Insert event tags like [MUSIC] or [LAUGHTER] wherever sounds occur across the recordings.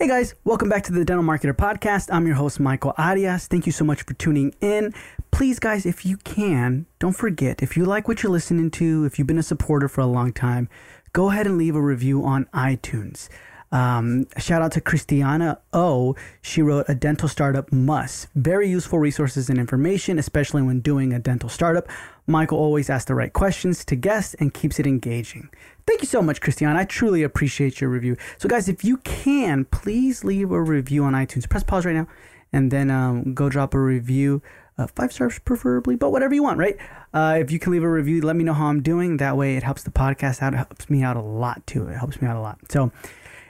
Hey guys, welcome back to the Dental Marketer Podcast. I'm your host, Michael Arias. Thank you so much for tuning in. Please, guys, if you can, don't forget, if you like what you're listening to, if you've been a supporter for a long time, go ahead and leave a review on iTunes. Um, shout out to Christiana O. She wrote a dental startup must. Very useful resources and information, especially when doing a dental startup. Michael always asks the right questions to guests and keeps it engaging. Thank you so much, Christiana. I truly appreciate your review. So, guys, if you can, please leave a review on iTunes. Press pause right now and then um, go drop a review. Uh, five stars preferably, but whatever you want, right? Uh, if you can leave a review, let me know how I'm doing. That way, it helps the podcast out. It helps me out a lot too. It helps me out a lot. So,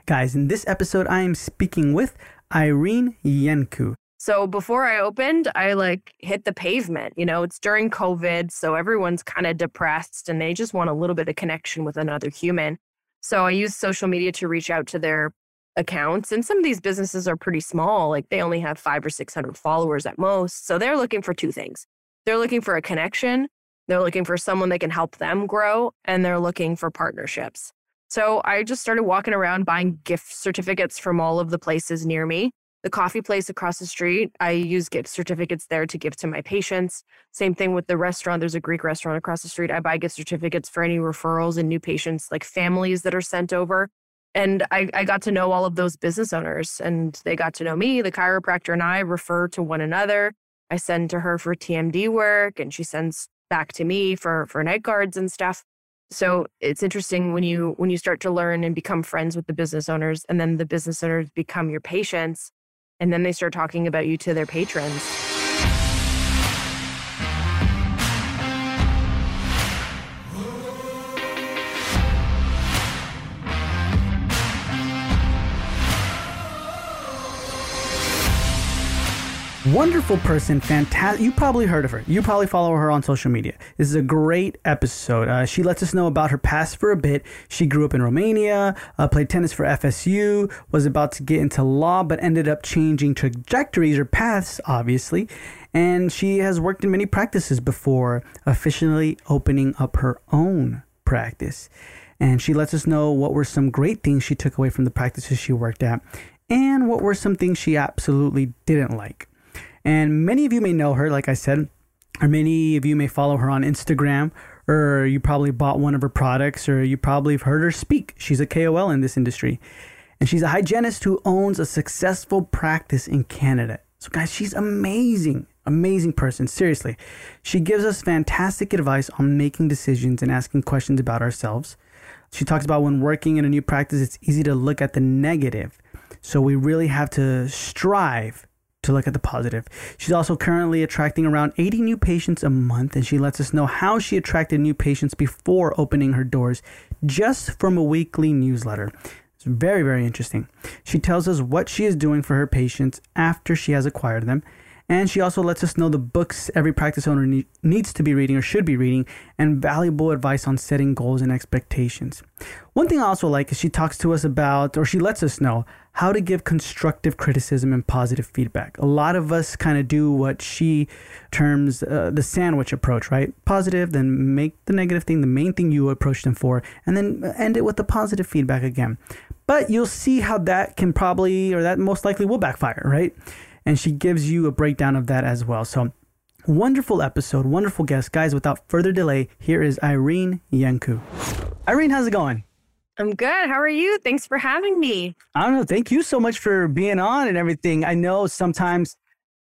guys, in this episode, I am speaking with Irene Iancu. So before I opened, I like hit the pavement. You know, it's during COVID, so everyone's kind of depressed and they just want a little bit of connection with another human. So I use social media to reach out to their accounts. And some of these businesses are pretty small, like they only have five or 600 followers at most. So they're looking for two things they're looking for a connection, they're looking for someone that can help them grow, and they're looking for partnerships. So I just started walking around buying gift certificates from all of the places near me. The coffee place across the street, I use gift certificates there to give to my patients. Same thing with the restaurant. There's a Greek restaurant across the street. I buy gift certificates for any referrals and new patients, like families that are sent over. And I, I got to know all of those business owners and they got to know me. The chiropractor and I refer to one another. I send to her for TMD work and she sends back to me for, for night guards and stuff. So it's interesting when you when you start to learn and become friends with the business owners and then the business owners become your patients and then they start talking about you to their patrons. Wonderful person, fantastic. You probably heard of her. You probably follow her on social media. This is a great episode. Uh, she lets us know about her past for a bit. She grew up in Romania, uh, played tennis for FSU, was about to get into law, but ended up changing trajectories or paths, obviously. And she has worked in many practices before, officially opening up her own practice. And she lets us know what were some great things she took away from the practices she worked at and what were some things she absolutely didn't like. And many of you may know her, like I said, or many of you may follow her on Instagram, or you probably bought one of her products, or you probably have heard her speak. She's a KOL in this industry. And she's a hygienist who owns a successful practice in Canada. So, guys, she's amazing, amazing person. Seriously. She gives us fantastic advice on making decisions and asking questions about ourselves. She talks about when working in a new practice, it's easy to look at the negative. So, we really have to strive to look at the positive. She's also currently attracting around 80 new patients a month, and she lets us know how she attracted new patients before opening her doors just from a weekly newsletter. It's very, very interesting. She tells us what she is doing for her patients after she has acquired them and she also lets us know the books every practice owner ne- needs to be reading or should be reading, and valuable advice on setting goals and expectations. One thing I also like is she talks to us about, or she lets us know, how to give constructive criticism and positive feedback. A lot of us kind of do what she terms uh, the sandwich approach, right? Positive, then make the negative thing the main thing you approach them for, and then end it with the positive feedback again. But you'll see how that can probably, or that most likely will backfire, right? and she gives you a breakdown of that as well. So, wonderful episode, wonderful guest. Guys, without further delay, here is Irene Iancu. Irene, how's it going? I'm good. How are you? Thanks for having me. I don't know. Thank you so much for being on and everything. I know sometimes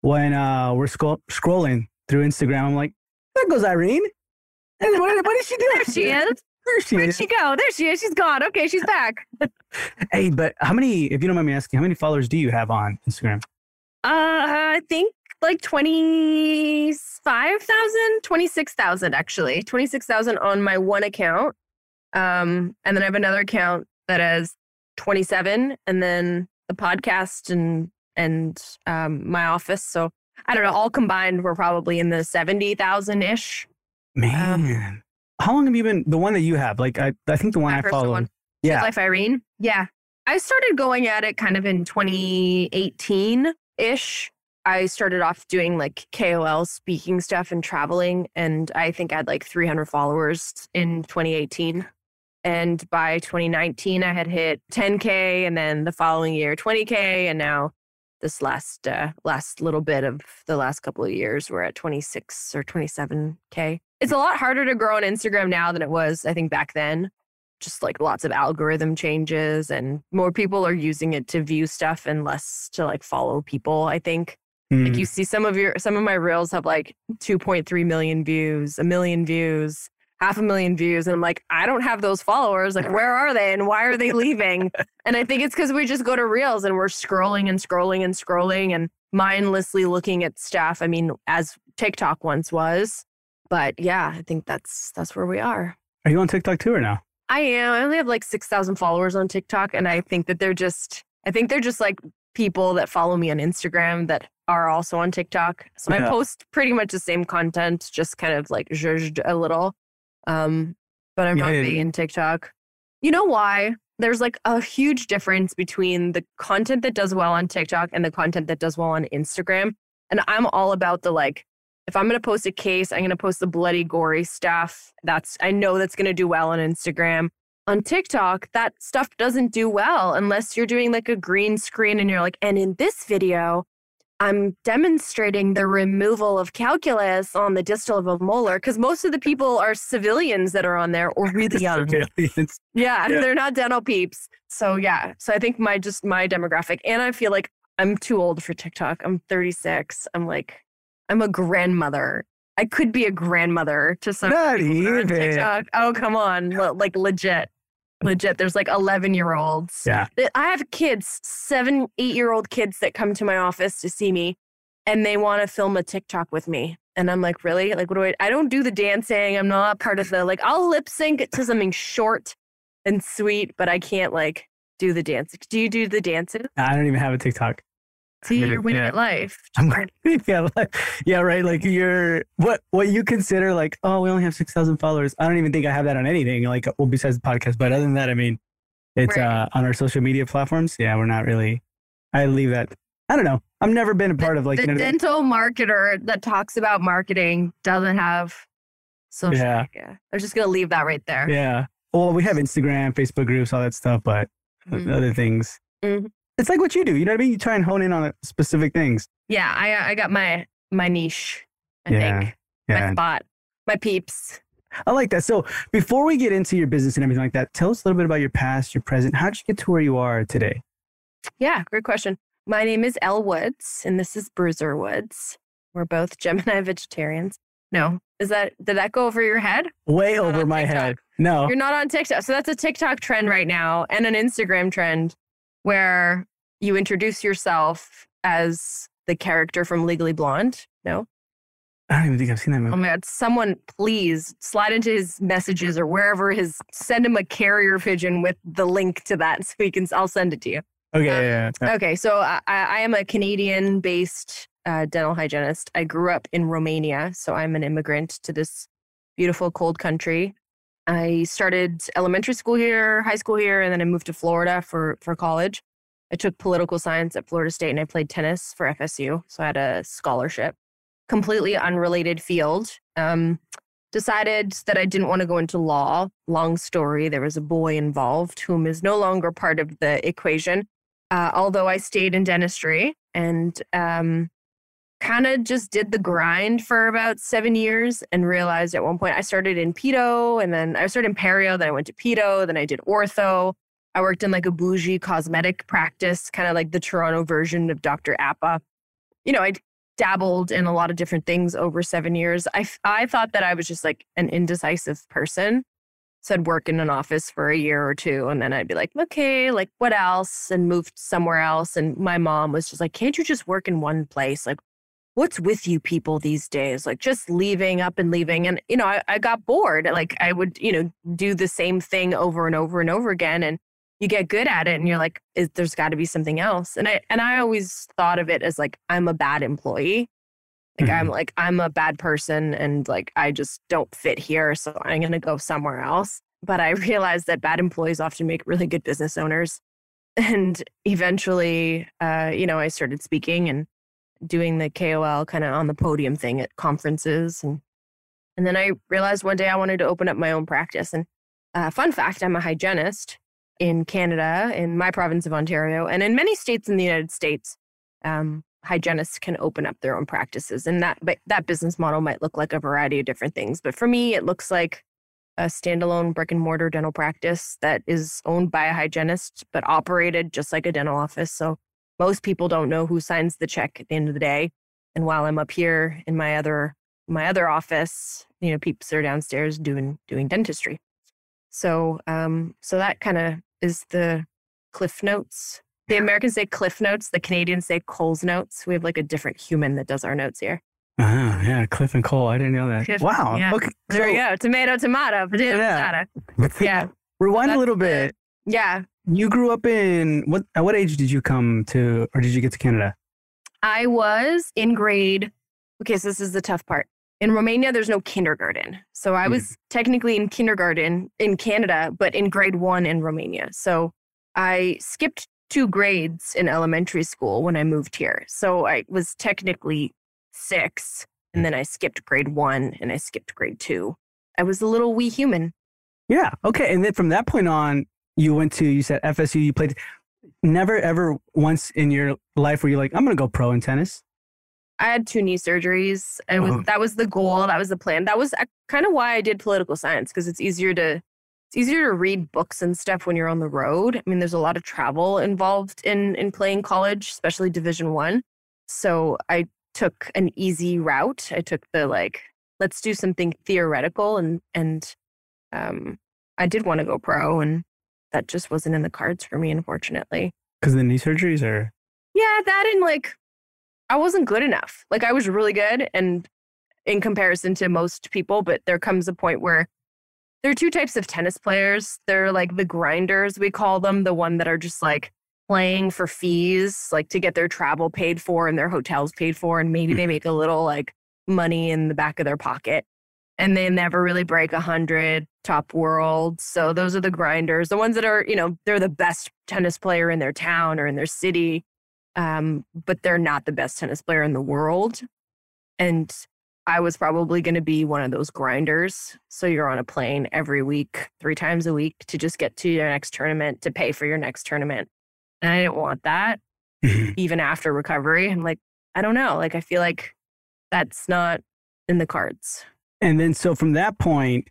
when uh, we're scrolling through Instagram, I'm like, there goes Irene. And what, what is she doing? There she is. There she Where'd is. she go? There she is. She's gone. Okay, she's back. [LAUGHS] hey, but how many, if you don't mind me asking, how many followers do you have on Instagram? Uh, I think like 25,000, 26,000 actually. 26,000 on my one account. Um, and then I have another account that has 27 and then the podcast and and um my office. So I don't know, all combined we're probably in the 70,000 ish. Man. Um, How long have you been the one that you have? Like I I think the one I follow. One. Yeah. Life Irene. Yeah. I started going at it kind of in 2018 ish. I started off doing like KOL speaking stuff and traveling, and I think I had like 300 followers in 2018. And by 2019, I had hit 10K and then the following year, 20K. And now this last, uh, last little bit of the last couple of years, we're at 26 or 27K. It's a lot harder to grow on Instagram now than it was, I think, back then. Just like lots of algorithm changes and more people are using it to view stuff and less to like follow people, I think. Mm. Like you see some of your some of my reels have like 2.3 million views, a million views half a million views. And I'm like, I don't have those followers. Like, where are they and why are they leaving? [LAUGHS] and I think it's because we just go to Reels and we're scrolling and scrolling and scrolling and mindlessly looking at stuff. I mean, as TikTok once was. But yeah, I think that's that's where we are. Are you on TikTok too or now? I am. I only have like 6,000 followers on TikTok. And I think that they're just, I think they're just like people that follow me on Instagram that are also on TikTok. So yeah. I post pretty much the same content, just kind of like zhuzhed a little. Um, but I'm yeah, not big in TikTok. You know why? There's like a huge difference between the content that does well on TikTok and the content that does well on Instagram. And I'm all about the like, if I'm going to post a case, I'm going to post the bloody, gory stuff. That's, I know that's going to do well on Instagram. On TikTok, that stuff doesn't do well unless you're doing like a green screen and you're like, and in this video, I'm demonstrating the removal of calculus on the distal of a molar because most of the people are civilians that are on there or really [LAUGHS] young. yeah, yeah, they're not dental peeps. So yeah, so I think my just my demographic, and I feel like I'm too old for TikTok. I'm 36. I'm like, I'm a grandmother. I could be a grandmother to some not even. TikTok. Oh come on, like legit legit there's like 11 year olds yeah i have kids seven eight year old kids that come to my office to see me and they want to film a tiktok with me. And i'm like really? Like what do i i don't do the dancing. I'm not part of the like i'll lip sync to something short and sweet but i can't like do the dance do you do the dances? I don't even have a tiktok See, you're winning [LAUGHS] [LAUGHS] yeah. at life. I'm winning yeah, like, yeah, right. Like you're what what you consider like, oh, we only have six thousand followers. I don't even think I have that on anything. Like, well, besides the podcast. But other than that, I mean, it's right. uh on our social media platforms. Yeah, we're not really. I leave that. I don't know. I've never been a part of like the dental marketer that talks about marketing doesn't have social yeah. media. I'm just gonna leave that right there. Yeah. Well, we have Instagram, Facebook groups, all that stuff, but mm-hmm. other things. Mm-hmm it's like what you do. You know what I mean? You try and hone in on uh, specific things. Yeah, I uh, I got my my niche. I yeah, think yeah. my spot, my peeps. I like that. So before we get into your business and everything like that, tell us a little bit about your past, your present. How did you get to where you are today? Yeah, great question. My name is Elle Woods, and this is Bruiser Woods. We're both Gemini vegetarians. No, is that did that go over your head? Way over my TikTok. head. No, you're not on TikTok. So that's a TikTok trend right now, and an Instagram trend where you introduce yourself as the character from Legally Blonde. No? I don't even think I've seen that movie. Oh my god! Someone please slide into his messages or wherever his send him a carrier pigeon with the link to that so he can. I'll send it to you. Okay. Uh, yeah, yeah, Okay. So I, I am a Canadian-based uh, dental hygienist. I grew up in Romania, so I'm an immigrant to this beautiful cold country. I started elementary school here, high school here, and then I moved to Florida for for college. I took political science at Florida State and I played tennis for FSU. So I had a scholarship, completely unrelated field. Um, decided that I didn't want to go into law. Long story. There was a boy involved whom is no longer part of the equation. Uh, although I stayed in dentistry and um, kind of just did the grind for about seven years and realized at one point I started in pedo and then I started in perio, then I went to pedo, then I did ortho. I worked in like a bougie cosmetic practice, kind of like the Toronto version of Dr. Apa. You know, I dabbled in a lot of different things over seven years. I, I thought that I was just like an indecisive person. So I'd work in an office for a year or two and then I'd be like, okay, like what else? And moved somewhere else. And my mom was just like, can't you just work in one place? Like, what's with you people these days? Like just leaving up and leaving. And, you know, I, I got bored. Like I would, you know, do the same thing over and over and over again. And you get good at it and you're like there's got to be something else and i and i always thought of it as like i'm a bad employee like mm-hmm. i'm like i'm a bad person and like i just don't fit here so i'm going to go somewhere else but i [LAUGHS] realized that bad employees often make really good business owners and eventually uh, you know i started speaking and doing the kol kind of on the podium thing at conferences and and then i realized one day i wanted to open up my own practice and uh, fun fact I'm a hygienist in Canada, in my province of Ontario, and in many states in the United States. Um, hygienists can open up their own practices, and that that business model might look like a variety of different things. But for me, it looks like a standalone brick and mortar dental practice that is owned by a hygienist but operated just like a dental office. So most people don't know who signs the check at the end of the day. And while I'm up here in my other my other office, you know, peeps are downstairs doing doing dentistry. So um so that kind of is the cliff notes. The Americans say cliff notes, the Canadians say Coles notes. We have like a different human that does our notes here. Uh, yeah, Cliff and Cole. I didn't know that. Cliff, wow. yeah. Okay. There you go. Tomato, tomato, potato, Yeah. potato. [LAUGHS] Yeah. Rewind a That's little the- bit. Yeah. You grew up in what? At what age did you come to, or did you get to Canada? I was in grade. Okay, so this is the tough part. In Romania, there's no kindergarten. So I Mm. was technically in kindergarten in Canada, but in grade one in Romania. So I skipped two grades in elementary school when I moved here. So I was technically six, and then I skipped grade one and I skipped grade two. I was a little wee human. Yeah. Okay. And then from that point on, you went to you said FSU. You played. Never ever once in your life were you like, I'm gonna go pro in tennis. I had two knee surgeries. Was Oh. that was the goal. That was the plan. That was kind of why I did political science because it's easier to it's easier to read books and stuff when you're on the road. I mean, there's a lot of travel involved in in playing college, especially Division One. So I took an easy route. I took the like, let's do something theoretical, and and um, I did want to go pro, and that just wasn't in the cards for me, unfortunately. Because the knee surgeries are. Yeah, that and like I wasn't good enough. Like I was really good and in comparison to most people, but there comes a point where there are two types of tennis players. They're like the grinders, we call them, the one that are just like playing for fees, like to get their travel paid for and their hotels paid for and maybe hmm. they make a little like money in the back of their pocket. And they never really break a hundred top world. So those are the grinders, the ones that are, you know, they're the best tennis player in their town or in their city um, but they're not the best tennis player in the world. And I was probably going to be one of those grinders. So you're on a plane every week, three times a week to just get to your next tournament, to pay for your next tournament. And I didn't want that even after recovery. I'm like, I don't know. Like, I feel like that's not in the cards. And then so from that point,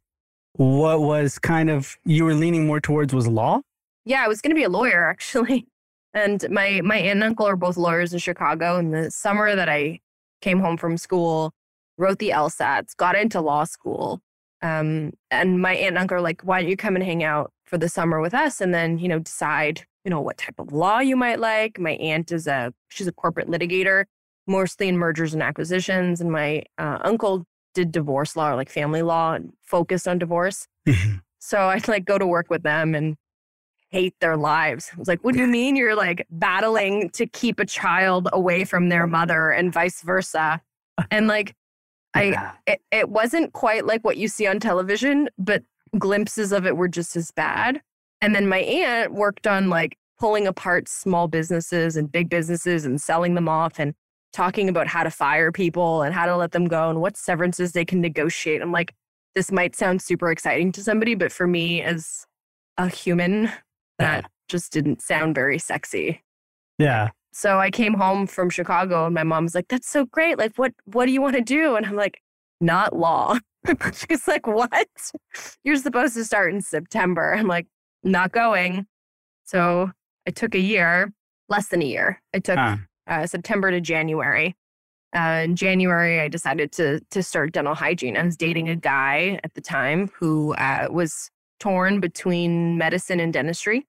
what was kind of you were leaning more towards was law. Yeah, I was going to be a lawyer actually. [LAUGHS] And my my aunt and uncle are both lawyers in Chicago. And the summer that I came home from school, wrote the LSATs, got into law school. Um, and my aunt and uncle are like, "Why don't you come and hang out for the summer with us, and then you know decide you know what type of law you might like." My aunt is a she's a corporate litigator, mostly in mergers and acquisitions, and my uh, uncle did divorce law or like family law and focused on divorce. Mm-hmm. So I'd like go to work with them and hate their lives. I was like, what do you mean you're like battling to keep a child away from their mother and vice versa? And like, I, it, it wasn't quite like what you see on television, but glimpses of it were just as bad. And then my aunt worked on like pulling apart small businesses and big businesses and selling them off and talking about how to fire people and how to let them go and what severances they can negotiate. I'm like, this might sound super exciting to somebody, but for me as a human, that just didn't sound very sexy. Yeah. So I came home from Chicago and my mom's like, that's so great. Like, what, what do you want to do? And I'm like, not law. [LAUGHS] She's like, what? You're supposed to start in September. I'm like, not going. So I took a year, less than a year. I took Huh. Uh, September to January. Uh, in January, I decided to to start dental hygiene. I was dating a guy at the time who uh, was torn between medicine and dentistry,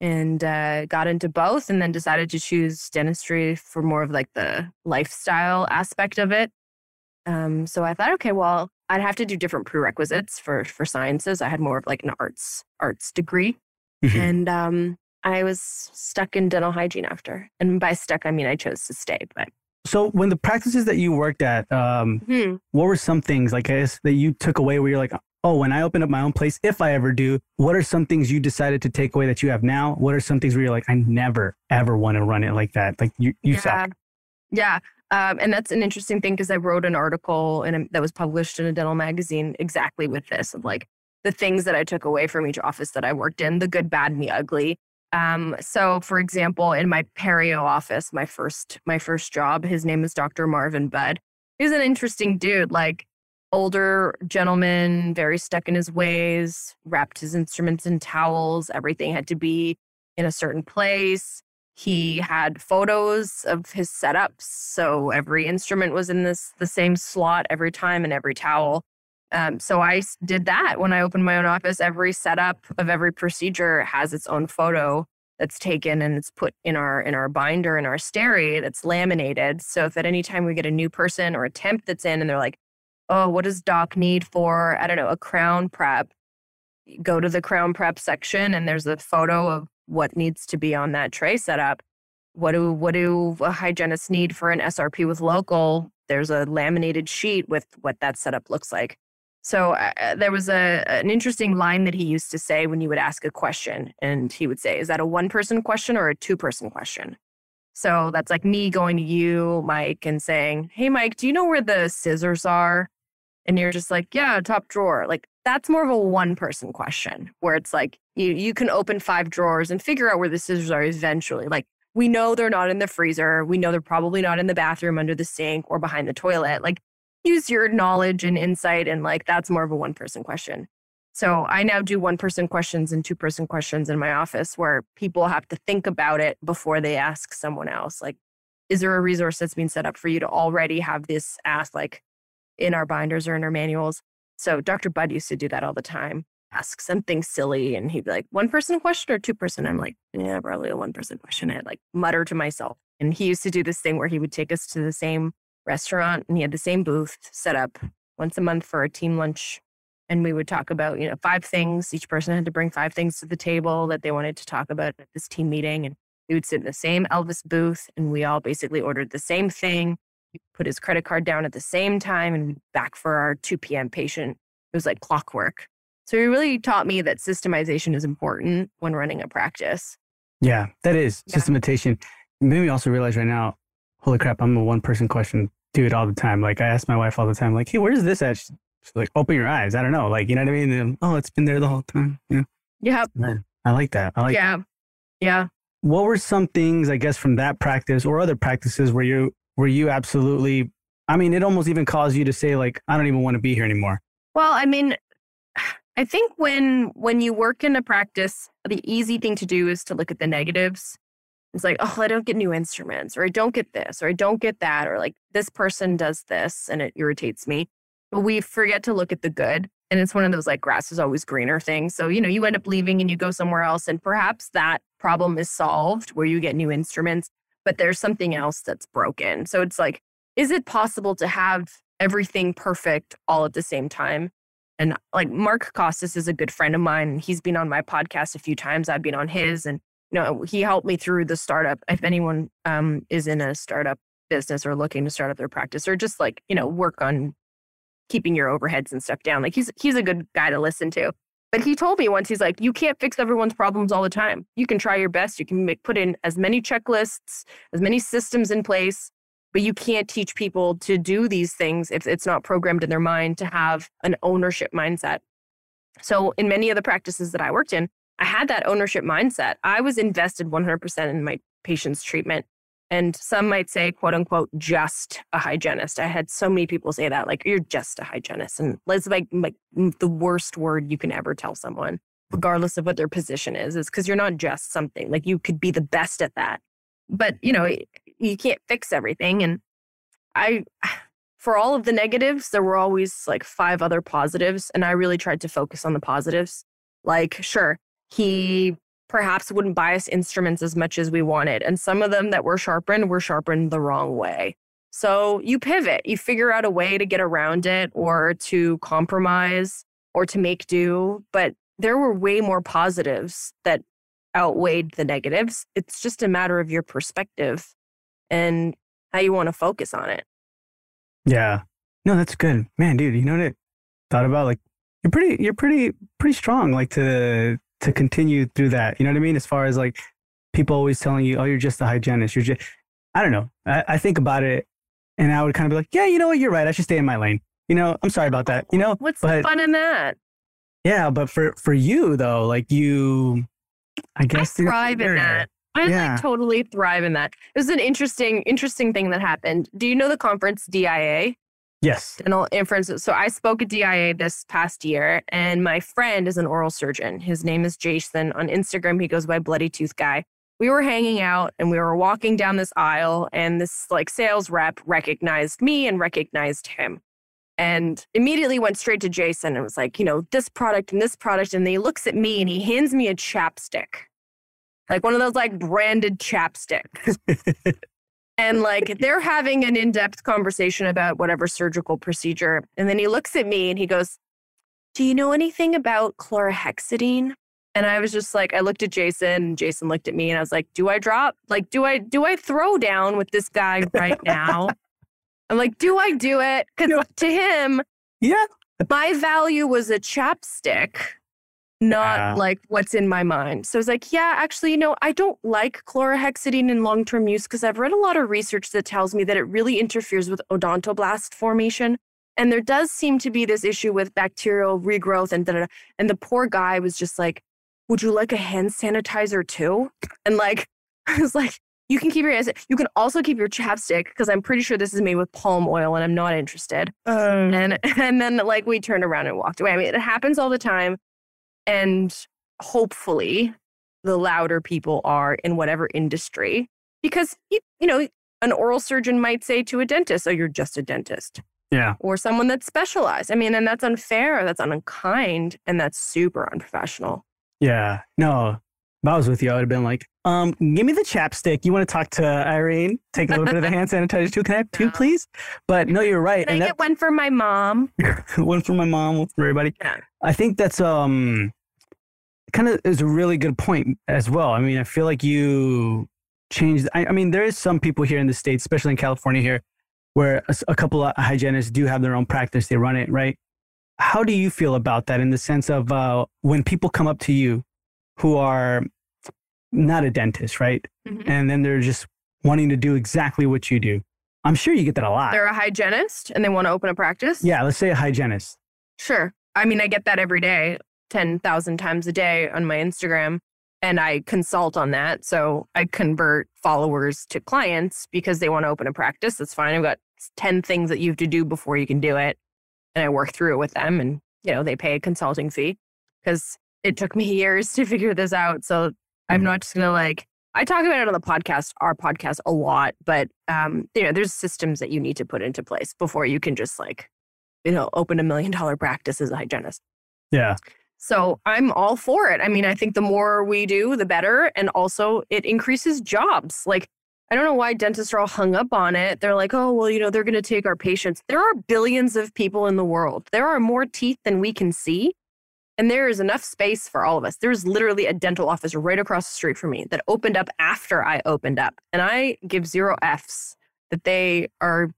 and uh, got into both, and then decided to choose dentistry for more of like the lifestyle aspect of it. Um, so I thought, okay, well, I'd have to do different prerequisites for for sciences. I had more of like an arts arts degree, Mhm. and um, I was stuck in dental hygiene after. And by stuck, I mean I chose to stay. But So when the practices that you worked at, um, hmm, what were some things like I guess that you took away where you're like, oh, when I open up my own place, if I ever do, what are some things you decided to take away that you have now? What are some things where you're like, I never ever want to run it like that? Like you, you yeah, suck. yeah. Um, and that's an interesting thing because I wrote an article and that was published in a dental magazine exactly with this of like the things that I took away from each office that I worked in, the good, bad, and the ugly. Um, so for example, in my perio office, my first my first job, his name is Dr. Marvin Budd. He's an interesting dude, like older gentleman, very stuck in his ways, wrapped his instruments in towels. Everything had to be in a certain place. He had photos of his setups. So every instrument was in this the same slot every time and every towel. Um, so I did that when I opened my own office. Every setup of every procedure has its own photo that's taken and it's put in our in our binder in our steri that's laminated. So if at any time we get a new person or a temp that's in and they're like, oh, what does doc need for, I don't know, a crown prep? Go to the crown prep section and there's a photo of what needs to be on that tray setup. What do what do a hygienist need for an SRP with local? There's a laminated sheet with what that setup looks like. So uh, there was a an interesting line that he used to say when you would ask a question, and he would say, "Is that a one person question or a two person question?" So that's like me going to you, Mike, and saying, "Hey, Mike, do you know where the scissors are?" and you're just like, yeah, top drawer. Like that's more of a one person question where it's like you you can open five drawers and figure out where the scissors are eventually. Like we know they're not in the freezer. We know they're probably not in the bathroom under the sink or behind the toilet. Like use your knowledge and insight and like that's more of a one person question. So I now do one person questions and two person questions in my office where people have to think about it before they ask someone else. Like, is there a resource that's being set up for you to already have this ask like in our binders or in our manuals. So Dr. Budd used to do that all the time. Ask something silly and he'd be like, one person question or two person? I'm like, yeah, probably a one person question. I'd like mutter to myself. And he used to do this thing where he would take us to the same restaurant and he had the same booth set up once a month for a team lunch. And we would talk about, you know, five things. Each person had to bring five things to the table that they wanted to talk about at this team meeting. And we would sit in the same Elvis booth and we all basically ordered the same thing he put his credit card down at the same time and back for our 2 p.m. patient. It was like clockwork. So he really taught me that systemization is important when running a practice. Yeah, that is yeah. systematization. Made me also realize right now, holy crap, I'm a one person question dude all the time. Like I ask my wife all the time, like, hey, where's this at? She's like, open your eyes. I don't know. Like, you know what I mean? And, oh, it's been there the whole time. Yeah. Yeah. I like that. I like Yeah. That. Yeah. What were some things, I guess, from that practice or other practices where you were you absolutely I mean, it almost even caused you to say like, I don't even want to be here anymore. Well, I mean, I think when when you work in a practice, the easy thing to do is to look at the negatives. It's like, oh, I don't get new instruments, or I don't get this, or I don't get that, or like this person does this and it irritates me. But we forget to look at the good. And it's one of those like grass is always greener things. So, you know, you end up leaving and you go somewhere else, and perhaps that problem is solved where you get new instruments but there's something else that's broken. So it's like, is it possible to have everything perfect all at the same time? And like Mark Costes is a good friend of mine. He's been on my podcast a few times. I've been on his, and you know he helped me through the startup. If anyone um, is in a startup business or looking to start up their practice, or just like you know work on keeping your overheads and stuff down, like he's he's a good guy to listen to. But he told me once, he's like, you can't fix everyone's problems all the time. You can try your best. You can make, put in as many checklists, as many systems in place, but you can't teach people to do these things if it's not programmed in their mind to have an ownership mindset. So, in many of the practices that I worked in, I had that ownership mindset. I was invested 100% in my patient's treatment. And some might say, quote unquote, just a hygienist. I had so many people say that, like, you're just a hygienist. And it's like, like mm, the worst word you can ever tell someone, regardless of what their position is, is because you're not just something. Like, you could be the best at that. But, you know, you can't fix everything. And I, for all of the negatives, there were always like five other positives. And I really tried to focus on the positives. Like, sure, he perhaps wouldn't bias instruments as much as we wanted. And some of them that were sharpened were sharpened the wrong way. So you pivot, you figure out a way to get around it or to compromise or to make do. But there were way more positives that outweighed the negatives. It's just a matter of your perspective and how you want to focus on it. Yeah. No, that's good. Man, dude, you know what I thought about? Like you're pretty you're pretty pretty strong like to to continue through that. You know what I mean? As far as like people always telling you, oh, you're just a hygienist. You're just, I don't know. I, I think about it and I would kind of be like, yeah, you know what? You're right. I should stay in my lane. You know, I'm sorry about that. You know, what's but, the fun in that? Yeah, but for for you though, like you, I I guess the thrive in that. I Yeah. like totally thrive in that. It was an interesting, interesting thing that happened. Do you know the conference DIA? Yes. dental inferences. So I spoke at DIA this past year, and my friend is an oral surgeon. His name is Jason. On Instagram, he goes by Bloody Tooth Guy. We were hanging out and we were walking down this aisle, and this like sales rep recognized me and recognized him. And immediately went straight to Jason and was like, you know, this product and this product. And he looks at me and he hands me a chapstick, like one of those like branded chapsticks. [LAUGHS] And like they're having an in depth conversation about whatever surgical procedure. And then he looks at me and he goes, Do you know anything about chlorhexidine? And I was just like, I looked at Jason and Jason looked at me and I was like, Do I drop? Like, do I do I throw down with this guy right now? I'm like, do I do it? Because [LAUGHS] to him, Yeah. my value was a chapstick, not Yeah. like what's in my mind. So I was like, yeah, actually, you know, I don't like chlorhexidine in long term use because I've read a lot of research that tells me that it really interferes with odontoblast formation. And there does seem to be this issue with bacterial regrowth and da da. And the poor guy was just like, would you like a hand sanitizer too? And like, [LAUGHS] I was like, you can keep your hands. You can also keep your chapstick because I'm pretty sure this is made with palm oil and I'm not interested oh. and [LAUGHS] and then like we turned around and walked away. I mean, it happens all the time, and hopefully, the louder people are in whatever industry, because you, you know an oral surgeon might say to a dentist, "Oh, you're just a dentist," yeah. or someone that's specialized. I mean, and that's unfair, that's unkind, and that's super unprofessional. Yeah. No. If I was with you, I would have been like, um, give me the chapstick. You want to talk to Irene? Take a little bit of the [LAUGHS] hand sanitizer too. Can I have two, No. please? But no, you're right. Can I and get one for my mom? [LAUGHS] one for my mom, one for everybody. Yeah. I think that's um kind of is a really good point as well. I mean, I feel like you changed. I, I mean, there is some people here in the states, especially in California here, where a couple of hygienists do have their own practice. They run it right. How do you feel about that in the sense of uh, when people come up to you who are not a dentist, right? Mhm. And then they're just wanting to do exactly what you do. I'm sure you get that a lot. They're a hygienist and they want to open a practice. yeah, let's say a hygienist. Sure. I mean, I get that every day, 10,000 times a day on my Instagram, and I consult on that. So I convert followers to clients because they want to open a practice. That's fine. I've got 10 things that you have to do before you can do it. And I work through it with them, and, you know, they pay a consulting fee because it took me [LAUGHS] years to figure this out. So I'm Mhm. not just going to like, I talk about it on the podcast, our podcast a lot, but um, you know, there's systems that you need to put into place before you can just like, you know, open a million dollar practice as a hygienist. Yeah. So I'm all for it. I mean, I think the more we do, the better. And also it increases jobs. Like, I don't know why dentists are all hung up on it. They're like, oh, well, you know, they're going to take our patients. There are billions of people in the world. There are more teeth than we can see. And there is enough space for all of us. There's literally a dental office right across the street from me that opened up after I opened up. And I give zero Fs that they are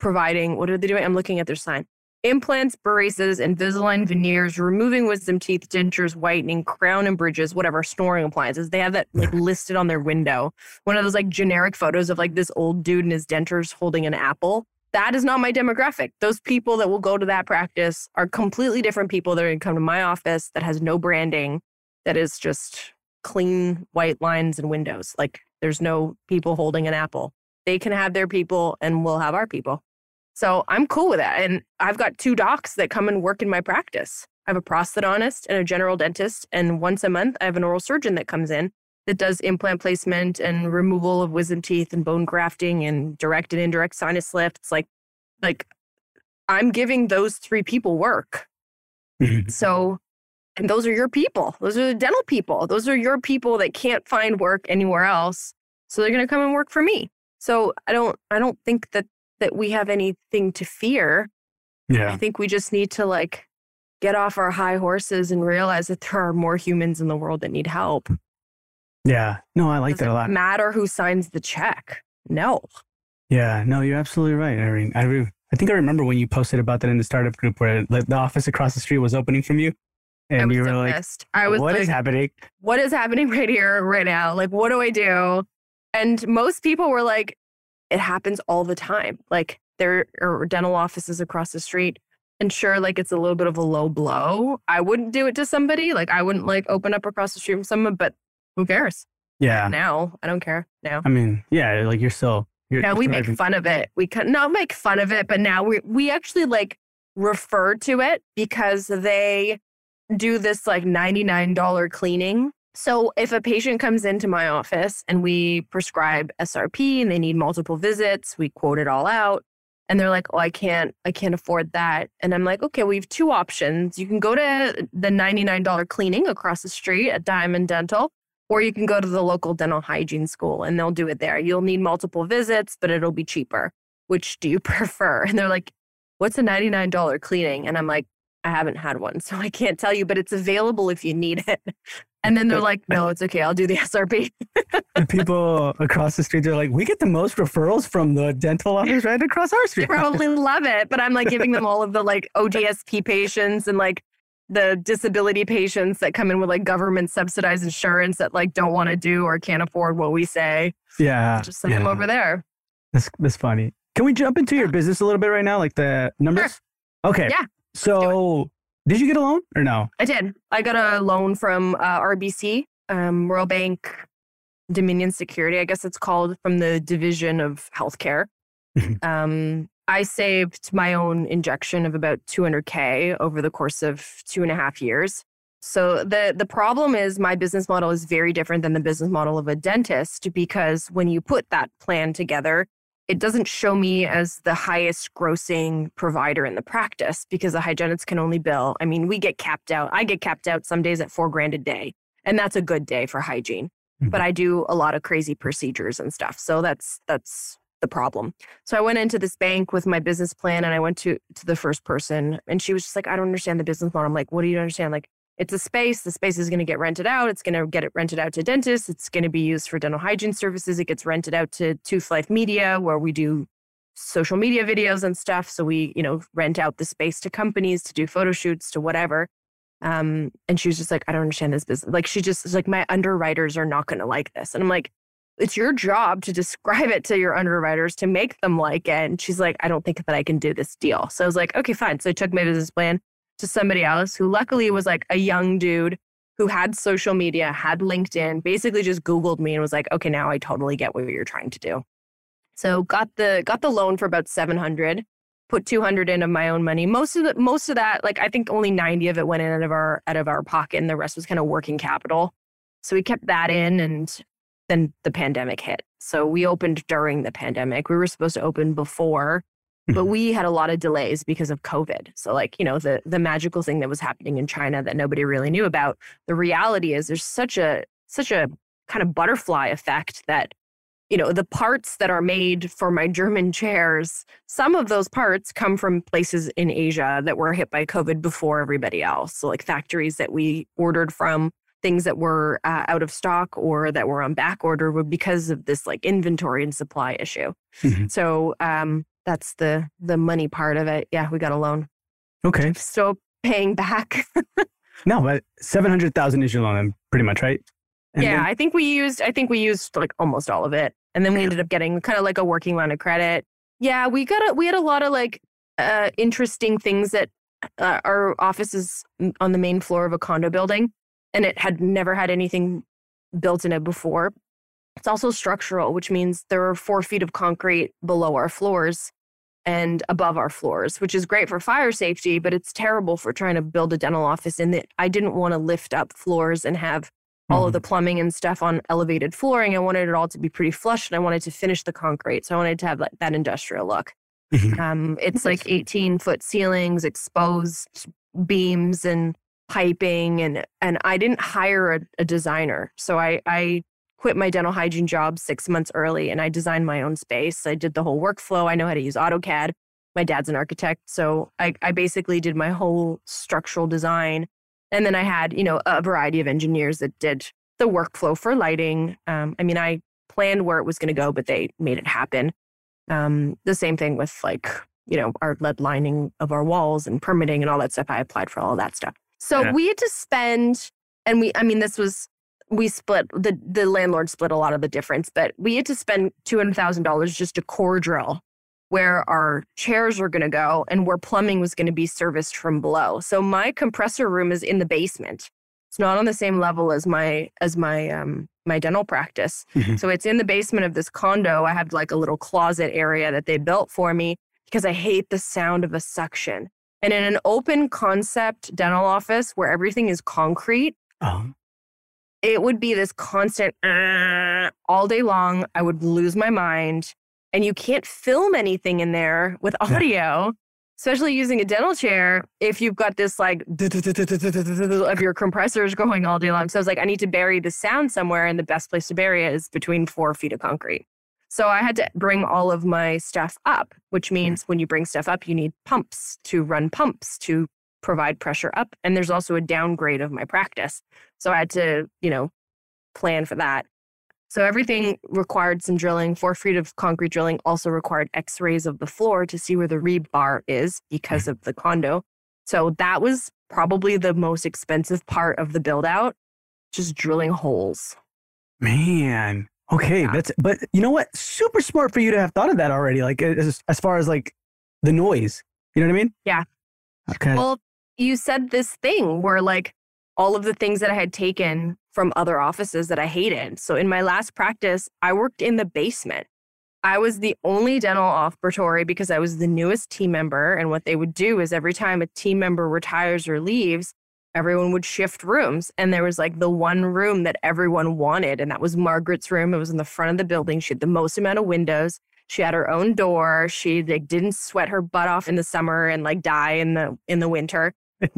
providing. What are they doing? I'm looking at their sign implants, braces, Invisalign veneers, removing wisdom teeth, dentures, whitening, crown and bridges, whatever, snoring appliances. They have that like listed on their window. One of those like generic photos of like this old dude and his dentures holding an apple. That is not my demographic. Those people that will go to that practice are completely different people that are going to come to my office that has no branding, that is just clean white lines and windows. Like there's no people holding an apple. They can have their people and we'll have our people. So I'm cool with that. And I've got two docs that come and work in my practice. I have a prosthodontist and a general dentist. And once a month, I have an oral surgeon that comes in that does implant placement and removal of wisdom teeth and bone grafting and direct and indirect sinus lifts. Like, like I'm giving those three people work. Mm-hmm. So, and those are your people. Those are the dental people. Those are your people that can't find work anywhere else. So they're going to come and work for me. So I don't, I don't think that that we have anything to fear. Yeah. I think we just need to like get off our high horses and realize that there are more humans in the world that need help. Mm. Yeah. No, I like Does that a lot. matter who signs the check? No. Yeah, no, you're absolutely right, Irene. I re- I think I remember when you posted about that in the startup group where like, the office across the street was opening from you, and you were so like, pissed. I was "What like, is happening?" what is happening right here, right now? Like, what do I do? And most people were like, it happens all the time. Like, there are dental offices across the street. And sure, like it's a little bit of a low blow. I wouldn't do it to somebody. Like I wouldn't like open up across the street from someone, but who cares? Yeah. Now I don't care. Now. I mean, yeah, like you're still. You're Now we make fun of it. We can not make fun of it, but now we we actually like refer to it because they do this like $99 cleaning. So if a patient comes into my office and we prescribe SRP and they need multiple visits, we quote it all out and they're like, "Oh, I can't I can't afford that." And I'm like, "Okay, we have two options. You can go to the $99 cleaning across the street at Diamond Dental or you can go to the local dental hygiene school and they'll do it there. You'll need multiple visits, but it'll be cheaper. Which do you [LAUGHS] prefer?" And they're like, "What's a $99 cleaning?" And I'm like, I haven't had one, so I can't tell you, but it's available if you need it. And then they're like, no, it's okay. I'll do the [LAUGHS] SRP. the people across the street, they're like, we get the most referrals from the dental office right across our street. They probably [LAUGHS] love it, but I'm like giving them all of the like ODSP patients and like the disability patients that come in with like government subsidized insurance that like don't want to do or can't afford what we say. Yeah. Just send yeah. them over there. That's, that's funny. Can we jump into your business a little bit right now? Like the numbers? Sure. Okay. Yeah. So did you get a loan or no? I did. I got a loan from uh, RBC, um, Royal Bank Dominion Security, I guess it's called, from the Division of Healthcare. [LAUGHS] Um, I saved my own injection of about 200K over the course of two and a half years. So the the problem is my business model is very different than the business model of a dentist because when you put that plan together, it doesn't show me as the highest grossing provider in the practice because the hygienists can only bill. I mean, we get capped out. I get capped out some days at four grand a day, and that's a good day for hygiene. Mm-hmm. But I do a lot of crazy procedures and stuff, so that's that's the problem. So I went into this bank with my business plan, and I went to to the first person, and she was just like, "I don't understand the business model." I'm like, "What do you understand?" Like, it's a space. The space is going to get rented out. It's going to get it rented out to dentists. It's going to be used for dental hygiene services. It gets rented out to Toothlife Media, where we do social media videos and stuff. So we, you know, rent out the space to companies to do photo shoots to whatever. Um, and she was just like, I don't understand this business. Like she just like, my underwriters are not going to like this. And I'm like, it's your job to describe it to your underwriters to make them like it. And she's like, I don't think that I can do this deal. So I was like, okay, fine. So I took my business plan to somebody else who luckily was like a young dude who had social media, had LinkedIn, basically just Googled me and was like, okay, now I totally get what you're trying to do. So got the got the loan for about 700, put 200 in of my own money. Most of the most of that, like I think only 90 of it went in out of our out of our pocket and the rest was kind of working capital. So we kept that in and then the pandemic hit. So we opened during the pandemic. We were supposed to open before, but [LAUGHS] we had a lot of delays because of COVID. So like, you know, the the magical thing that was happening in China that nobody really knew about. The reality is there's such a such a kind of butterfly effect that you know, the parts that are made for my German chairs, some of those parts come from places in Asia that were hit by COVID before everybody else. So, like factories that we ordered from, things that were uh, out of stock or that were on back order were because of this like inventory and supply issue. Mhm. So, um, that's the the money part of it. Yeah, we got a loan. Okay. [LAUGHS] Still paying back. [LAUGHS] No, but 700,000 is your loan, pretty much, right? And yeah, then- I think we used I think we used like almost all of it. And then we ended up getting kind of like a working line of credit. Yeah, we got a we had a lot of like uh interesting things that uh, our office is on the main floor of a condo building and it had never had anything built in it before. It's also structural, which means there are 4 feet of concrete below our floors and above our floors, which is great for fire safety, but it's terrible for trying to build a dental office in that I didn't want to lift up floors and have all of the plumbing and stuff on elevated flooring. I wanted it all to be pretty flush and I wanted to finish the concrete. So I wanted to have like that industrial look. Mhm. Um, it's like 18 foot ceilings, exposed beams and piping and and I didn't hire a, a designer. So I I quit my dental hygiene job six months early and I designed my own space. I did the whole workflow. I know how to use AutoCAD. My dad's an architect. So I, I basically did my whole structural design. And then I had, you know, a variety of engineers that did the workflow for lighting. Um, I mean, I planned where it was going to go, but they made it happen. Um, the same thing with like, you know, our lead lining of our walls and permitting and all that stuff. I applied for all that stuff. So Yeah. we had to spend, and we, I mean, this was, we split, the, the landlord split a lot of the difference, but we had to spend $200,000 just to core drill where our chairs are going to go and where plumbing was going to be serviced from below. So my compressor room is in the basement. It's not on the same level as my as my um my dental practice. Mhm. So it's in the basement of this condo. I have like a little closet area that they built for me because I hate the sound of a suction. And in an open concept dental office where everything is concrete, Oh, it would be this constant "Uh," all day long. I would lose my mind. And you can't film anything in there with Yeah. audio, especially using a dental chair if you've got this like [LAUGHS] of your compressors going all day long. So I was like, I need to bury the sound somewhere. And the best place to bury it is between four feet of concrete. So I had to bring all of my stuff up, which means when you bring stuff up, you need pumps to run pumps to provide pressure up. And there's also a downgrade of my practice. So I had to, you know, plan for that. So everything required some drilling. Four feet of concrete drilling also required x rays of the floor to see where the rebar is hmm. because of the condo. So that was probably the most expensive part of the build out, just drilling holes. man. Okay, Yeah. that's but you know what? Super smart for you to have thought of that already. Like as, as far as like the noise. You know what I mean? Yeah. Okay. Well, you said this thing where like all of the things that I had taken from other offices that I hated. So in my last practice, I worked in the basement. I was the only dental operatory because I was the newest team member. And what they would do is every time a team member retires or leaves, everyone would shift rooms. And there was like the one room that everyone wanted. And that was Margaret's room. It was in the front of the building. She had the most amount of windows. She had her own door. She like didn't sweat her butt off in the summer and like die in the in the winter.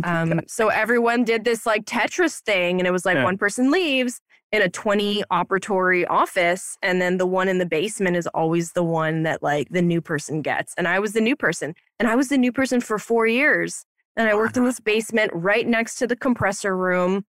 Um, [LAUGHS] so everyone did this like Tetris thing, and it was like Yeah. one person leaves in a 20 operatory office, and then the one in the basement is always the one that like the new person gets. And I was the new person, and I was the new person for four years. And I worked in this basement right next to the compressor room,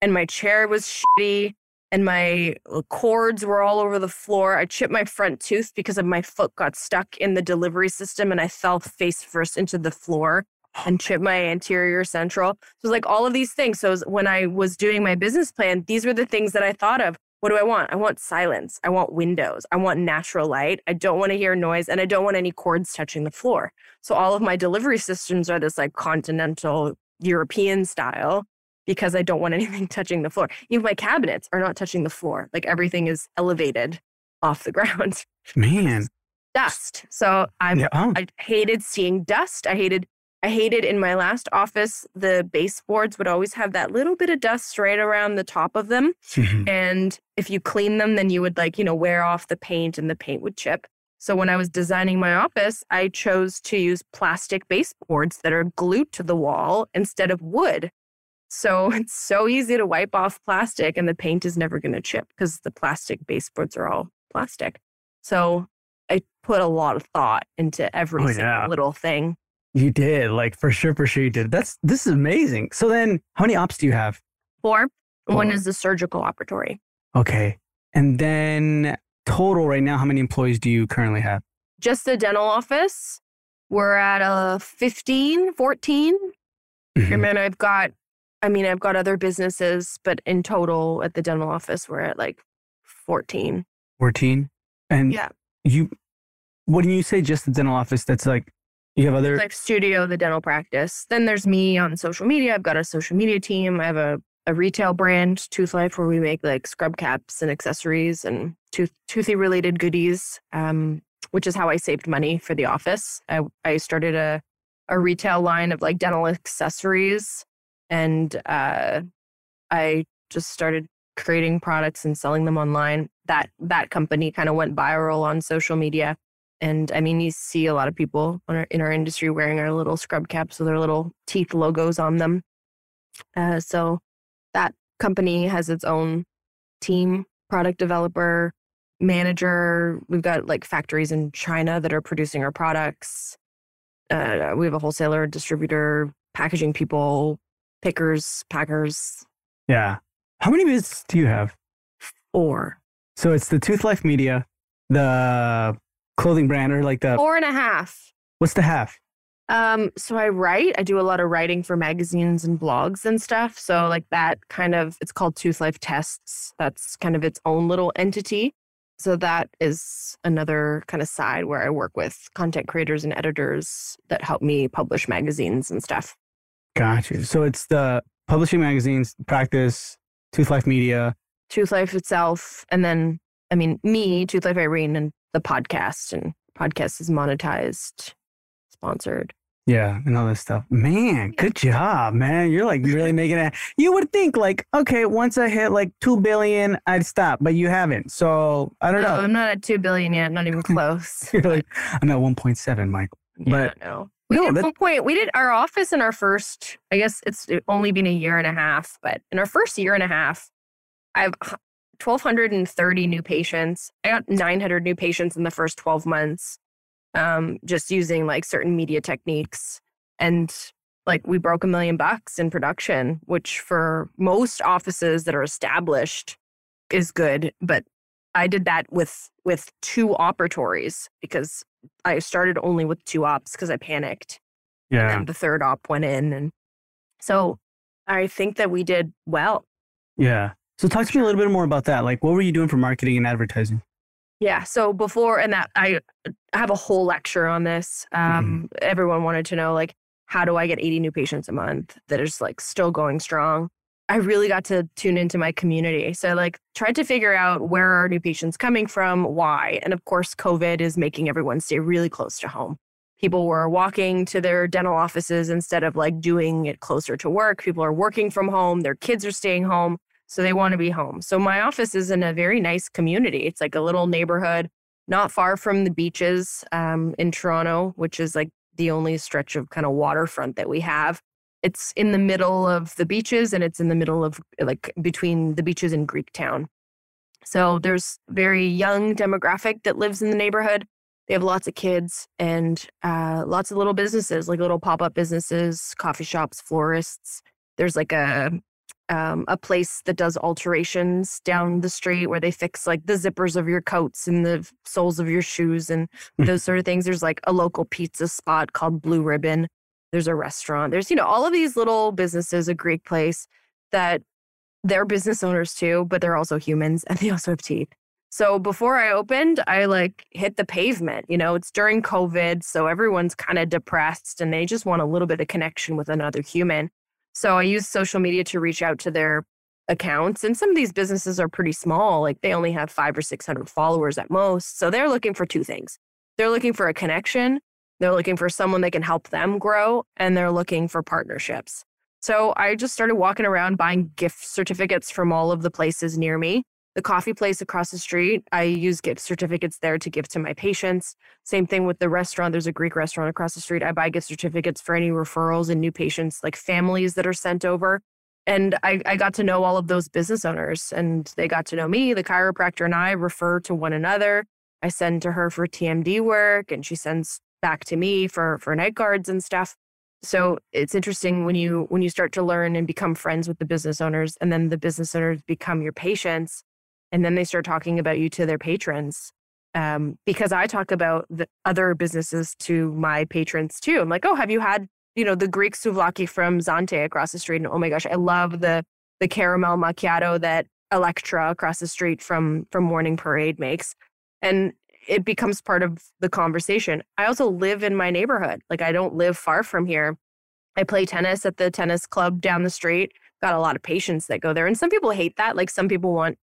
and my chair was shitty, and my uh, cords were all over the floor. I chipped my front tooth because of my foot got stuck in the delivery system, and I fell face first into the floor and chip my anterior central. So it was like all of these things. So when I was doing my business plan, these were the things that I thought of. What do I want? I want silence. I want windows. I want natural light. I don't want to hear noise and I don't want any cords touching the floor. So all of my delivery systems are this like continental European style because I don't want [LAUGHS] anything touching the floor. Even my cabinets are not touching the floor. Like everything is elevated [LAUGHS] off the ground. man. Dust. So I'm Yeah. Oh. I hated seeing dust. I hated I hated in my last office the baseboards would always have that little bit of dust right around the top of them Mhm. and if you clean them then you would like, you know, wear off the paint and the paint would chip. So when I was designing my office, I chose to use plastic baseboards that are glued to the wall instead of wood. So [LAUGHS] it's so easy to wipe off plastic and the paint is never going to chip because the plastic baseboards are all plastic. So I put a lot of thought into every Oh, single yeah. little thing. You did, like for sure, for sure you did. That's this is amazing. So then how many ops do you have? Four. One is the surgical operatory. Okay. And then total right now, how many employees do you currently have? Just the dental office, we're at a 15, 14. Mhm. And then I've got, I mean, I've got other businesses, but in total at the dental office, we're at like 14. 14. And Yeah. you, when you say just the dental office, that's like, you have other, Like studio, the dental practice. Then there's me on social media. I've got a social media team. I have a, a retail brand, Toothlife, where we make like scrub caps and accessories and tooth toothy related goodies, um, which is how I saved money for the office. I, I started a, a retail line of like dental accessories and uh, I just started creating products and selling them online. That that company kind of went viral on social media. And I mean, you see a lot of people in our, in our industry wearing our little scrub caps with our little teeth logos on them. Uh, so that company has its own team, product developer, manager. We've got like factories in China that are producing our products. Uh, we have a wholesaler, distributor, packaging people, pickers, packers. yeah. How many businesses do you have? Four, So it's the Toothlife Media, the clothing brand, or like the, four and a half. what's the half? Um, so I write. I do a lot of writing for magazines and blogs and stuff. So like that kind of it's called Toothlife Tests. That's kind of its own little entity. So that is another kind of side where I work with content creators and editors that help me publish magazines and stuff. Gotcha. So it's the publishing magazines, practice, Toothlife Media, Toothlife itself, and then I mean me, Toothlife Irene, and the podcast. And podcast is monetized, sponsored. Yeah, and all this stuff. Man, good job, man. You're like really [LAUGHS] making it. You would think like, okay, once I hit like two billion, I'd stop, but you haven't. So I don't know. I'm not at two billion yet. Not even [LAUGHS] close. [LAUGHS] You're like, I'm at 1.7, Michael. Yeah, but no. We no, did, that- at one point, we did our office in our first, I guess it's only been a year and a half, but in our first year and a half, I have 1,230 new patients. I got 900 new patients in the first 12 months, um, just using like certain media techniques. And like we broke a million bucks in production, which for most offices that are established is good. But I did that with with two operatories because I started only with two ops because I panicked. yeah. And the third op went in. And so I think that we did well. Yeah. So talk to me a little bit more about that. Like, what were you doing for marketing and advertising? Yeah. So before, and that I I have a whole lecture on this. Um, Everyone wanted to know, like, how do I get 80 new patients a month that is like still going strong? I really got to tune into my community. So, like, tried to figure out where are new patients coming from, why. And of course, COVID is making everyone stay really close to home. People were walking to their dental offices instead of like doing it closer to work. People are working from home, their kids are staying home. So they want to be home. So my office is in a very nice community. It's like a little neighborhood, not far from the beaches um, in Toronto, which is like the only stretch of kind of waterfront that we have. It's in the middle of the beaches and it's in the middle of like between the beaches and Greektown. So there's very young demographic that lives in the neighborhood. They have lots of kids and uh, lots of little businesses, like little pop up businesses, coffee shops, florists. There's like a um, a place that does alterations down the street where they fix like the zippers of your coats and the soles of your shoes and Hmm. those sort of things. There's like a local pizza spot called Blue Ribbon. There's a restaurant. There's, you know, all of these little businesses, a Greek place that they're business owners too, but they're also humans and [LAUGHS] they also have teeth. So before I opened, I like hit the pavement. You know, it's during COVID. So everyone's kind of depressed and they just want a little bit of connection with another human. So I use social media to reach out to their accounts. And some of these businesses are pretty small, like they only have five or 600 followers at most. So they're looking for two things they're looking for a connection, they're looking for someone that can help them grow, and they're looking for partnerships. So I just started walking around buying gift certificates from all of the places near me. The coffee place across the street, I use gift certificates there to give to my patients. Same thing with the restaurant. There's a Greek restaurant across the street. I buy gift certificates for any referrals and new patients, like families that are sent over. And I, I got to know all of those business owners and they got to know me. The chiropractor and I refer to one another. I send to her for TMD work and she sends back to me for, for night guards and stuff. So it's interesting when you when you start to learn and become friends with the business owners and then the business owners become your patients and then they start talking about you to their patrons. Um, because I talk about the other businesses to my patrons too. I'm like, oh, have you had, you know, the Greek souvlaki from Zante across the street? And oh my gosh, I love the the caramel macchiato that Electra across the street from from Morning Parade makes. And it becomes part of the conversation. I also live in my neighborhood. Like I don't live far from here. I play tennis at the tennis club down the street. Got a lot of patients that go there. And some people hate that. Like some people want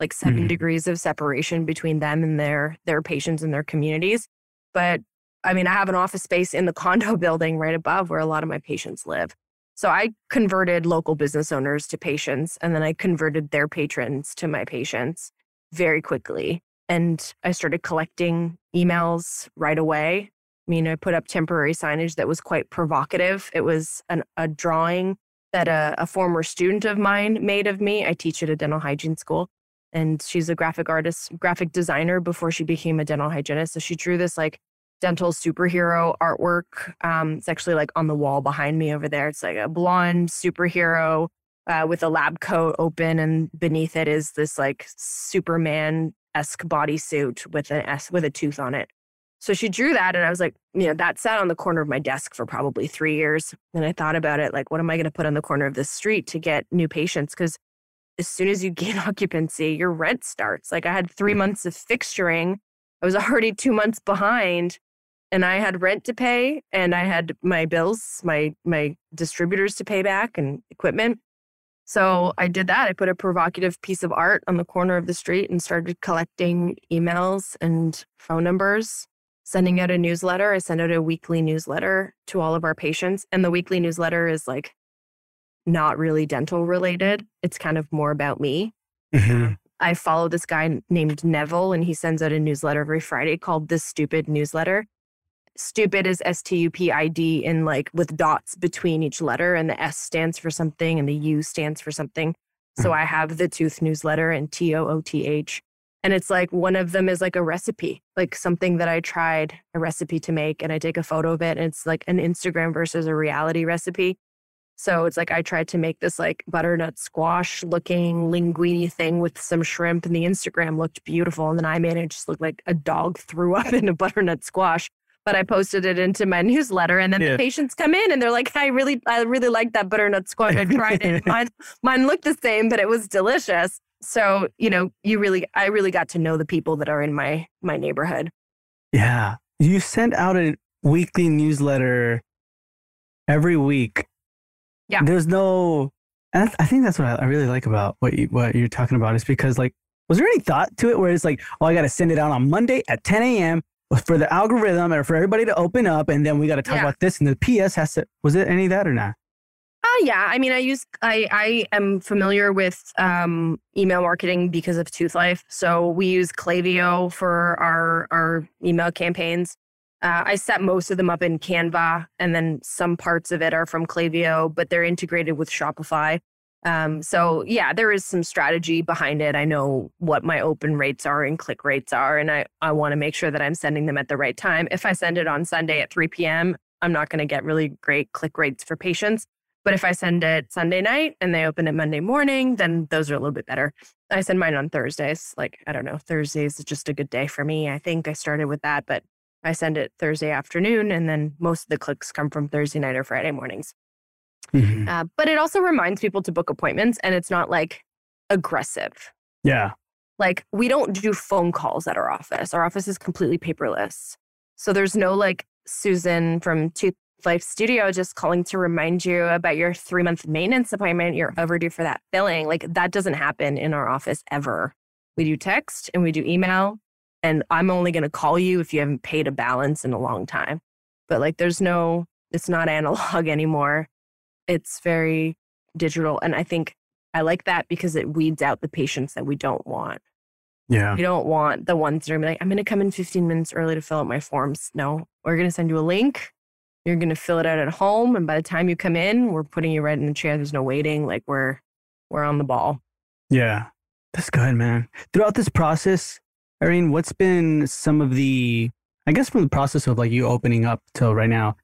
like 7 Mhm. degrees of separation between them and their their patients and their communities. But I mean, I have an office space in the [LAUGHS] condo building right above where a lot of my patients live. So I converted local business owners to patients and then I converted their patrons to my patients very quickly. And I started collecting emails right away. I mean, I put up temporary signage that was quite provocative. It was an, a drawing that a, a former student of mine made of me. I teach at a dental hygiene school, and she's a graphic artist, graphic designer before she became a dental hygienist. So she drew this like dental superhero artwork. Um, it's actually like on the wall behind me over there. It's like a blonde superhero uh, with a lab coat open, and beneath it is this like Superman esque bodysuit with an S with a tooth on it. So she drew that, and I was like, you know, that sat on the corner of my desk for probably three years. And I thought about it, like, what am I going to put on the corner of this street to get new patients? Because as soon as you [LAUGHS] gain occupancy, your rent starts. Like I had three mm. months of fixturing. I was [LAUGHS] already two months behind and I had rent to pay and I had my bills, my my distributors to pay back and equipment. So mm. I did that. I put a provocative piece of art on the corner of the street and started collecting emails and phone numbers, sending out a newsletter. I send out a weekly newsletter to all of our patients. And the weekly newsletter is like not really dental related. It's kind of more about me. Mm-hmm. I follow this guy named Neville, and he sends out a newsletter every Friday called The Stupid Newsletter. Stupid is S T U P I D in like with dots between each letter, and the S stands for something and the U stands for something. So mm-hmm. I have the tooth newsletter and T O O T H. And it's like one of them is like a recipe, like something that I tried a recipe to make, and I take a photo of it. And it's like an Instagram versus a reality recipe. So it's like I tried to make this like butternut squash looking linguine thing with some shrimp, and the Instagram looked beautiful. And then I made it just look like a dog threw up [LAUGHS] in a butternut squash. But I posted it into my [LAUGHS] newsletter, and then yeah. the patients come in and they're like, "I really, I really like that butternut squash. I tried it. [LAUGHS] mine, mine looked the same, but it was delicious." So you know, you really, I really got to know the people that are in my my neighborhood. Yeah, you sent out a weekly newsletter every week yeah. There's no, and I think that's what I really like about what you, what you're talking about is because like, was there any thought to it where it's like, oh, I got to send it out on Monday at 10 a.m. for the algorithm or for everybody to open up, and then we got to talk yeah. about this, and the PS has to. Was it any of that or not? Uh, yeah, I mean, I use I I am familiar with um, email marketing because of Toothlife. So we use Klaviyo for our our email campaigns. Uh, I set most of them up in Canva, and then some parts of it are from Klaviyo, but they're integrated with Shopify. Um, so yeah, there is some strategy behind it. I know what my open rates are and click rates are, and I, I want to make sure that I'm sending them at the right time. If I send it on Sunday at 3 p.m., I'm not going to get really great click rates for patients. But if I send it Sunday night and they open it Monday morning, then those are a little bit better. I send mine on Thursdays. Like, I don't know, Thursdays is just a good day for me. I think I started with that, but I send it Thursday afternoon, and then most of the clicks come from Thursday night or Friday mornings. Mm-hmm. Uh, but it also reminds people to book appointments, and it's not like aggressive. Yeah. Like we don't do phone calls at our office. Our office is completely paperless. So there's no like Susan from Tooth Life Studio just calling to remind you about your three month maintenance appointment. You're overdue for that billing. Like that doesn't happen in our office ever. We do text and we do email and I'm only going to call you if you haven't paid a balance in a long time. But like there's no, it's not [LAUGHS] analog anymore. It's very digital. And I think I like that because it weeds out the patients that we don't want. Yeah. We don't want the ones that are like, I'm going to come in 15 minutes early to fill out my forms. No, we're going to send you a link. You're going to fill it out at home. And by the time you come in, we're putting you right in the chair. There's no waiting. Like we're, we're on the ball. Yeah. That's good, man. Throughout this process, Irene, what's been some of the, I guess, from the process of like you opening up till right now,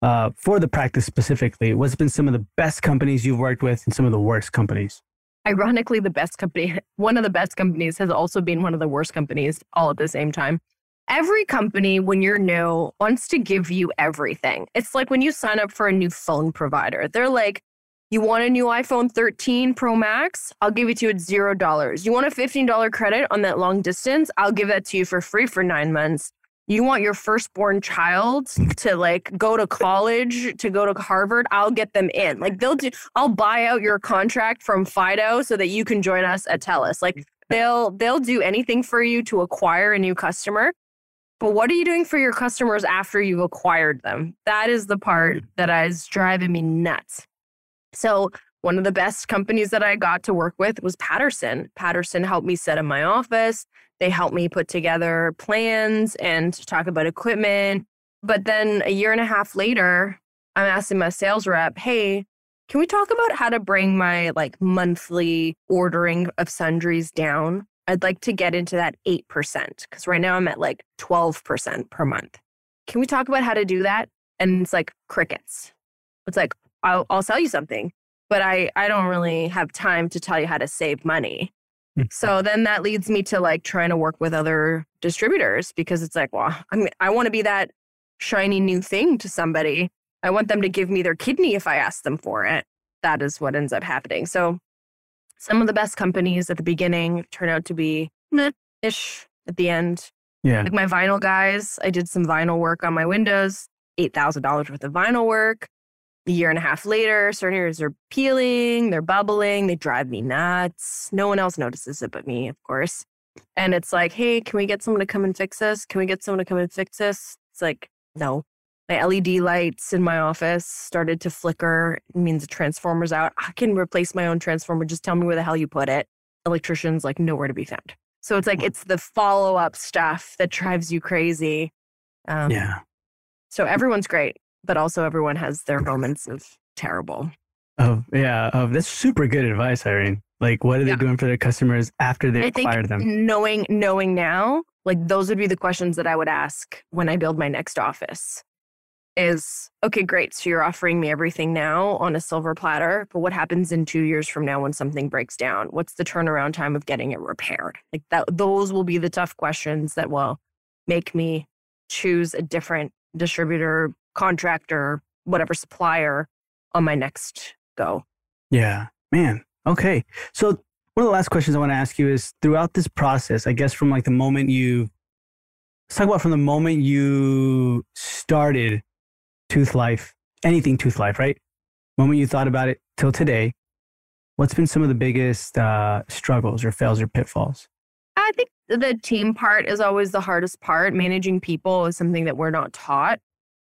uh, for the practice specifically, what's been some of the best companies you've worked with and some of the worst companies? Ironically, the best company, [LAUGHS] one of the best companies has also been one of the worst companies all at the same time. Every company, when you're new, wants to give you everything. It's like when you sign up for a new phone provider, they're like, you want a new iPhone 13 Pro Max? I'll give it to you at zero dollars. You want a $15 credit on that long distance? I'll give that to you for free for nine months. You want your firstborn child to like go to college, to go to Harvard? I'll get them in. Like they'll do, I'll buy out your contract from Fido so that you can join us at TELUS. Like they'll they'll do anything for you to acquire a new customer. But what are you doing for your customers after you've acquired them? That is the part hmm. that is driving me nuts. So, one of the best companies that I got to work with was Patterson. Patterson helped me set up my office. They helped me put together plans and talk about equipment. But then a year and a half later, I'm asking my sales rep, hey, can we talk about how to bring my like monthly ordering of sundries down? I'd like to get into that 8% because right now I'm at like 12% per month. Can we talk about how to do that? And it's like crickets. It's like, I'll, I'll sell you something, but I, I don't really have time to tell you how to save money. Hmm. so then that leads me to like trying to work with other distributors because it's like, well, I mean, I want to be that shiny new thing to somebody. I want them to give me their kidney if I ask them for it. That is what ends up happening. So some of the best companies at the beginning turn out to be ish at the end. Yeah. Like my vinyl guys, I did some vinyl work on my windows, $8,000 worth of vinyl work. A year and a half later, certain areas are peeling, they're bubbling, they drive me nuts. No one else notices it but me, of course. And it's like, hey, can we get someone to come and fix this? Can we get someone to come and fix this? It's like, no. My LED lights in my office started to flicker. It means the transformer's out. I can replace my own transformer. Just tell me where the hell you put it. Electrician's like nowhere to be found. So it's like it's the follow up stuff that drives you crazy. Um, yeah. So everyone's great, but also everyone has their moments of terrible. Oh yeah, oh, that's super good advice, Irene. Like, what are they yeah. doing for their customers after they I acquire them? Knowing, knowing now, like those would be the questions that I would ask when I build my next office. Is okay, great. So you're offering me everything now on a silver platter, but what happens in two years from now when something breaks down? What's the turnaround time of getting it repaired? Like that, those will be the tough questions that will make me choose a different distributor, contractor, whatever supplier on my next go. Yeah, man. Okay. So one of the last questions I want to ask you is throughout this process, I guess from like the moment you let's talk about from the moment you started Toothlife, anything Toothlife, right? Moment you thought about it till today, what's been some of the biggest uh, struggles or fails or pitfalls? I think the team part is always the hardest part. Managing people is something that we're not taught.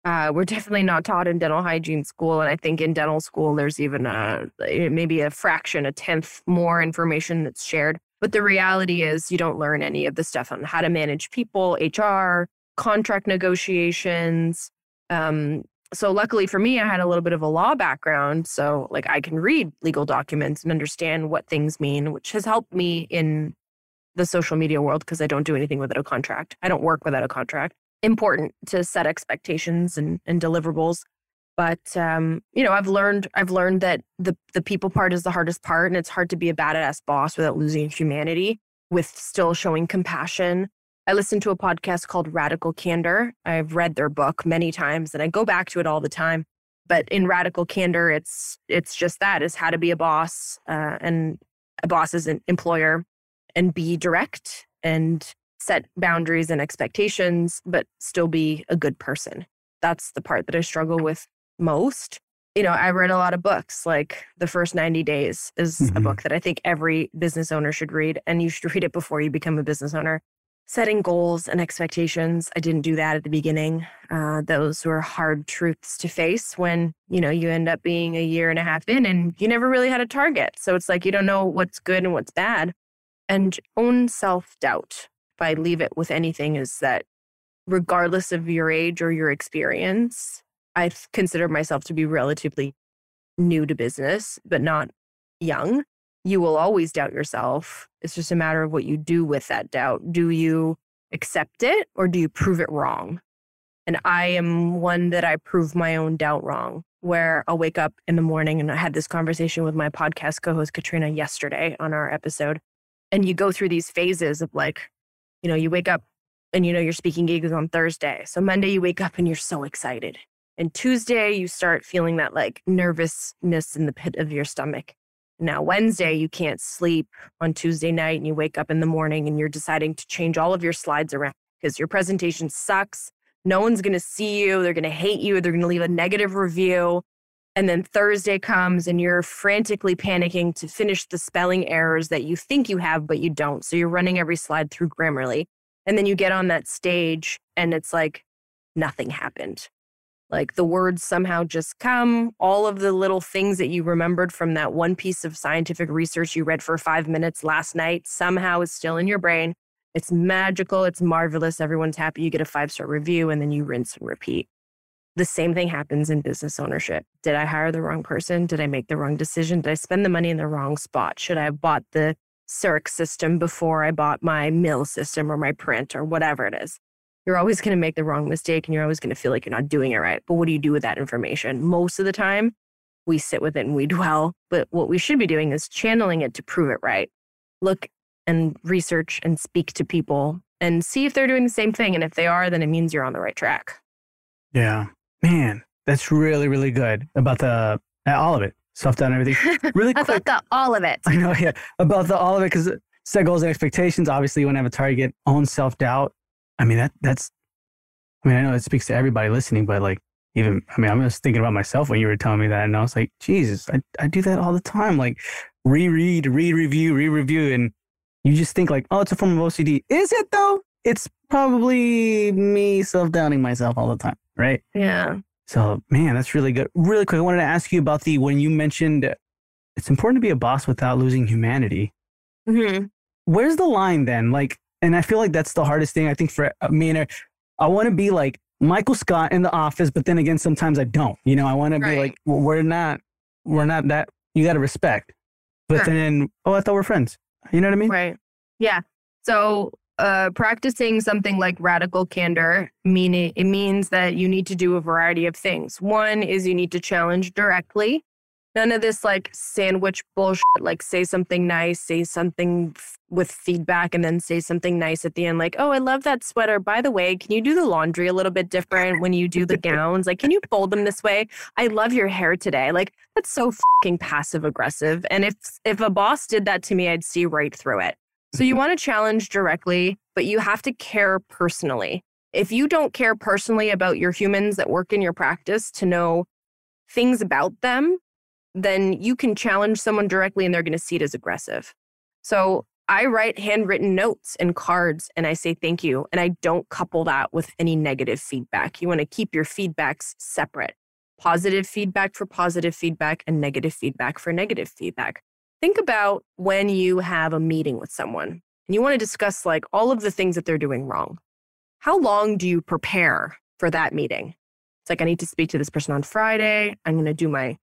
Uh, we're definitely not taught in dental hygiene school, and I think in dental school there's even a maybe a fraction, a tenth more information that's shared. But the reality is, you don't learn any of the stuff on how to manage people, HR, contract negotiations. Um, so luckily for me, I had a little bit of a law background, so like I can read legal documents and understand what things mean, which has helped me in the social media world because I don't do anything without a contract. I don't work without a contract important to set expectations and, and deliverables. But um, you know, I've learned I've learned that the the people part is the hardest part, and it's hard to be a badass boss without losing humanity, with still showing compassion. I listened to a podcast called Radical Candor. I've read their book many times, and I go back to it all the time. But in Radical Candor, it's it's just that is how to be a boss uh, and a boss is an employer, and be direct and set boundaries and expectations, but still be a good person. That's the part that I struggle with most. You know, I read a lot of books, like The First 90 Days is mm-hmm. a book that I think every business owner should read, and you should [LAUGHS] read it before you become a business owner. Setting goals and expectations. I didn't do that at the beginning. Uh, those were hard truths to face when, you know, you end up being a year and a half in and you never really had a target. So it's like you don't know what's good and what's bad. And own self doubt if I leave it with anything, is that regardless of your age or your experience, I consider myself to be relatively new to business, but not young. You will always doubt yourself. It's just a matter of what you do with that doubt. Do you accept it or do you prove it wrong? And I am one that I prove my own doubt wrong, where I'll wake up in the morning and I had this conversation with my podcast co host, Katrina, yesterday on our episode. And you go through these phases of like, you know, you wake up and you know your speaking gig is on Thursday. So Monday you wake up and you're so excited. And Tuesday you start feeling that like nervousness in the pit of your stomach. Now Wednesday you can't sleep on Tuesday night and you wake up in the morning and you're deciding to change all of your slides around because your presentation sucks. No one's going to see you. They're going to hate you. They're going to leave a negative review. And then Thursday comes and you're frantically panicking to finish the spelling errors that you think you have, but you don't. So you're running every slide through Grammarly. And then you get on that stage and it's like nothing happened. Like the words somehow just come. All of the little things that you remembered from that one piece of scientific research you read for five minutes last night somehow is still in your brain. It's magical. It's marvelous. Everyone's happy. You get a five star review and then you rinse and repeat. The same thing happens in business ownership. Did I hire the wrong person? Did I make the wrong decision? Did I spend the money in the wrong spot? Should I have bought the CEREC system before I bought my mill system or my print or whatever it is? You're always going to make the wrong mistake and you're always going to feel like you're not doing it right. But what do you do with that information? Most of the time, we sit with it and we [LAUGHS] dwell. But what we should be doing is channeling it to prove it right. Look and research and speak to people and see if they're doing the same thing. And if they are, then it means you're on the right track. Yeah. Man, that's really, really good about the uh, all of it. self doubt and everything. [LAUGHS] Really quick. about the all of it. [LAUGHS] I know, yeah, about the all of it because set goals and expectations. Obviously, you want to have a target. Own self doubt. I mean, that that's. I mean, I know it speaks to everybody listening, but like, even I mean, I'm just thinking about myself when you were telling me that, and I was like, Jesus, I I do that all the time. Like, reread, re-review, re-review, and you just think like, oh, it's a form of OCD. Is it though? It's probably me self-doubting myself all the time, right? Yeah. So, man, that's really good. Really quick, I wanted to ask you about the when you mentioned it's important to be a boss without losing humanity. hmm Where's the line then? Like, and I feel like that's the hardest thing I think for me and I want to be like Michael Scott in the office, but then again, sometimes I don't. You know, I want to be like, well, we're not, we're not that. You got to respect. But Sure. then, oh, I thought we're friends. You know what I mean? Right. Yeah. So uh, practicing something like radical candor, meaning it means that you need to do a variety of things. One is you need to challenge directly. None of this like sandwich bullshit, like say something nice, say something f- with feedback, and then say something nice at the end, like, oh, I love that sweater. By the way, can you do the laundry a little bit different when you do the gowns? Like, can you fold them this way? I love your hair today. Like, that's so fucking passive aggressive. And if if a boss did that to me, I'd see right through it. So you want to challenge directly, but you have to care personally. If you don't care personally about your humans that work in your practice to know things about them, then you can challenge someone directly and they're going to see it as aggressive. So I write handwritten notes and cards and I say thank you. And I don't couple that with any negative feedback. You want to keep your feedbacks separate positive feedback for positive feedback and negative feedback for negative feedback. Think about when you have a meeting with someone and you want to discuss like all of the things that they're doing wrong. How long do you prepare for that meeting? It's like I need to speak to this person on Friday. I'm going to do my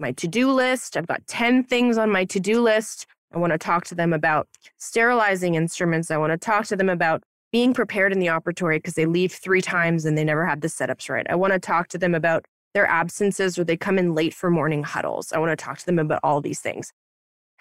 my to-do list. I've got 10 things on my to-do list. I want to talk to them about sterilizing instruments. I want to talk to them about being prepared in the operatory because they leave three times and they never have the setups right. I want to talk to them about their absences or they come in late for morning huddles. I want to talk to them about all these things.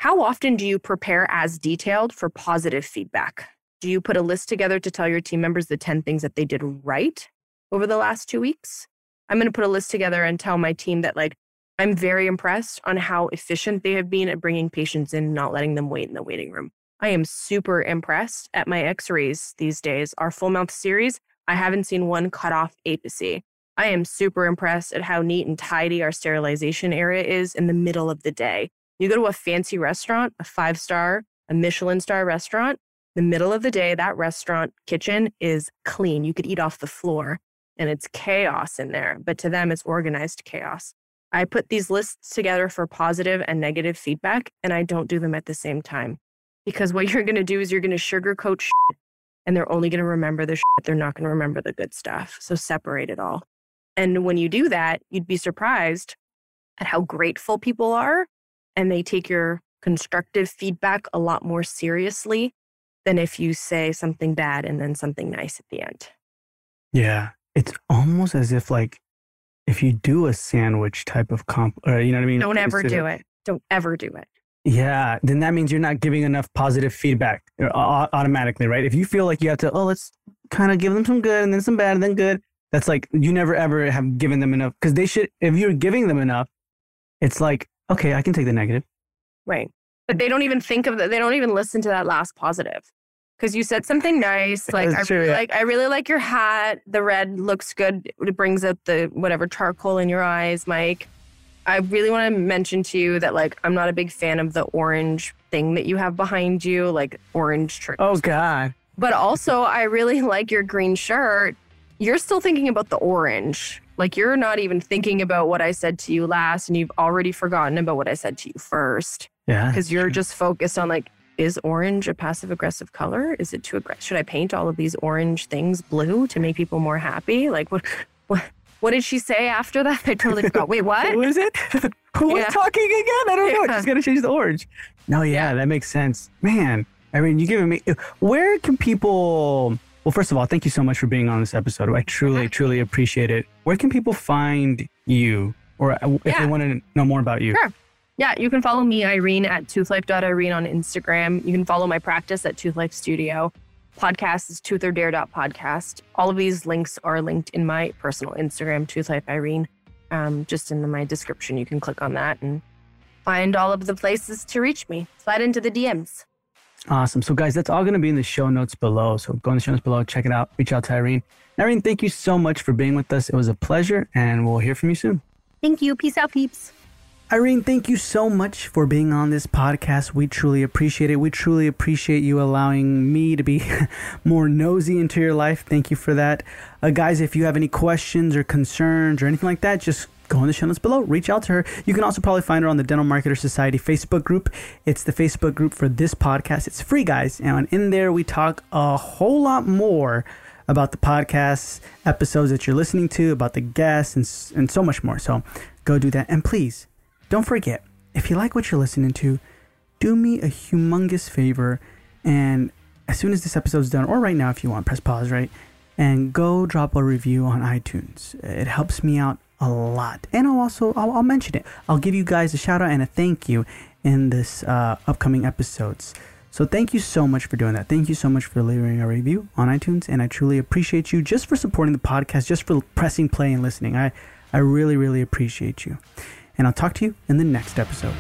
How often do you prepare as detailed for positive feedback? Do you put a list together to tell your team members the 10 things that they did right over the last two weeks? I'm going to put a list together and tell my team that, like, I'm very impressed on how efficient they have been at bringing patients in, not letting them wait in the waiting room. I am super impressed at my x rays these days. Our full mouth series, I haven't seen one cut off apices. I am super impressed at how neat and tidy our sterilization area is in the middle of the day. You go to a fancy restaurant, a five star, a Michelin star restaurant, the middle of the day, that restaurant kitchen is clean. You could eat off the floor and it's chaos in there, but to them, it's organized chaos. I put these lists together for positive and negative feedback, and I don't do them at the same time. Because what [LAUGHS] you're going to do is you're going to sugarcoat shit, and they're only going to remember the shit. They're not going to remember the good stuff. So separate it all. And when you do that, you'd be surprised at how grateful people are, and they take your constructive feedback a lot more seriously than if you say something bad and then something nice at the end. Yeah. It's almost as if like if you do a sandwich type of comp, or you know what I mean? Don't ever Instead do of- it. Don't ever do it. Yeah, then that means you're not giving enough positive feedback automatically, right? If you feel like you have to, oh, let's kind of give them some good and then some bad and then good, that's like you never ever have given them enough because they should. If you're giving them enough, it's like okay, I can take the negative. Right. But they don't even think of that. They don't even listen to that last positive. Because you said something nice, like That's I true, really yeah. like I really like your hat. The red looks good. It brings out the whatever charcoal in your eyes, Mike. I really want to mention to you that like I'm not a big fan of the orange thing that you have behind you, like orange tree. Oh God, But also, I really like your green shirt. You're still thinking about the orange. Like you're not even thinking about what I said to you last, and you've already forgotten about what I said to you first yeah, because you're just focused on like, is orange a passive aggressive color? Is it too aggressive? Should I paint all of these orange things blue to make people more happy? Like what? What? What did she say after that? [LAUGHS] I totally forgot. Wait, what? What is it? [LAUGHS] Who was Yeah. talking again? I don't know. Yeah. Just gotta change the orange. No, yeah, that makes sense, man. I mean, you giving me. Where can people? Well, first of all, thank you so much for being on this episode. I truly, truly appreciate it. Where can people find you, or uh, if they want to know more about you? Sure. Yeah, you can follow me, Irene, at toothlife.irene on Instagram. You can follow my practice at Toothlife Studio. Podcast is toothordare.podcast. All of these links are linked in my personal Instagram, Toothlife Irene. Um, just in my description, you can click on that and find all of the places to reach me. Slide into the DMs. Awesome. So, guys, that's all going to be in the show notes below. So, go in the show notes below, check it out, reach out to Irene. Irene, thank you so much for being with us. It was a pleasure, and we'll hear from you soon. Thank you. Peace out, peeps. Irene, thank you so much for being on this podcast. We truly appreciate it. We truly appreciate you allowing me to be [LAUGHS] more nosy into your life. Thank you for that. Uh, guys, if you have any questions or concerns or anything like that, just go in the show notes below. Reach out to her. You can also probably find her on the Dental Marketer Society Facebook group. It's the Facebook group for this podcast. It's free, guys. And in there, we talk a whole lot more about the podcast episodes that you're listening to, about the guests, and, and so much more. So go do that. And please, don't forget, if you like what you're listening to, do me a humongous favor. And as soon as this episode's done, or right now if you want, press pause, right? And go drop a review on iTunes. It helps me out a lot. And I'll also, I'll, I'll mention it. I'll give you guys a shout out and a thank you in this uh, upcoming episodes. So thank you so much for doing that. Thank you so much for leaving a review on iTunes, and I truly appreciate you just for supporting the podcast, just for pressing play and listening. I I really really appreciate you. And I'll talk to you in the next episode.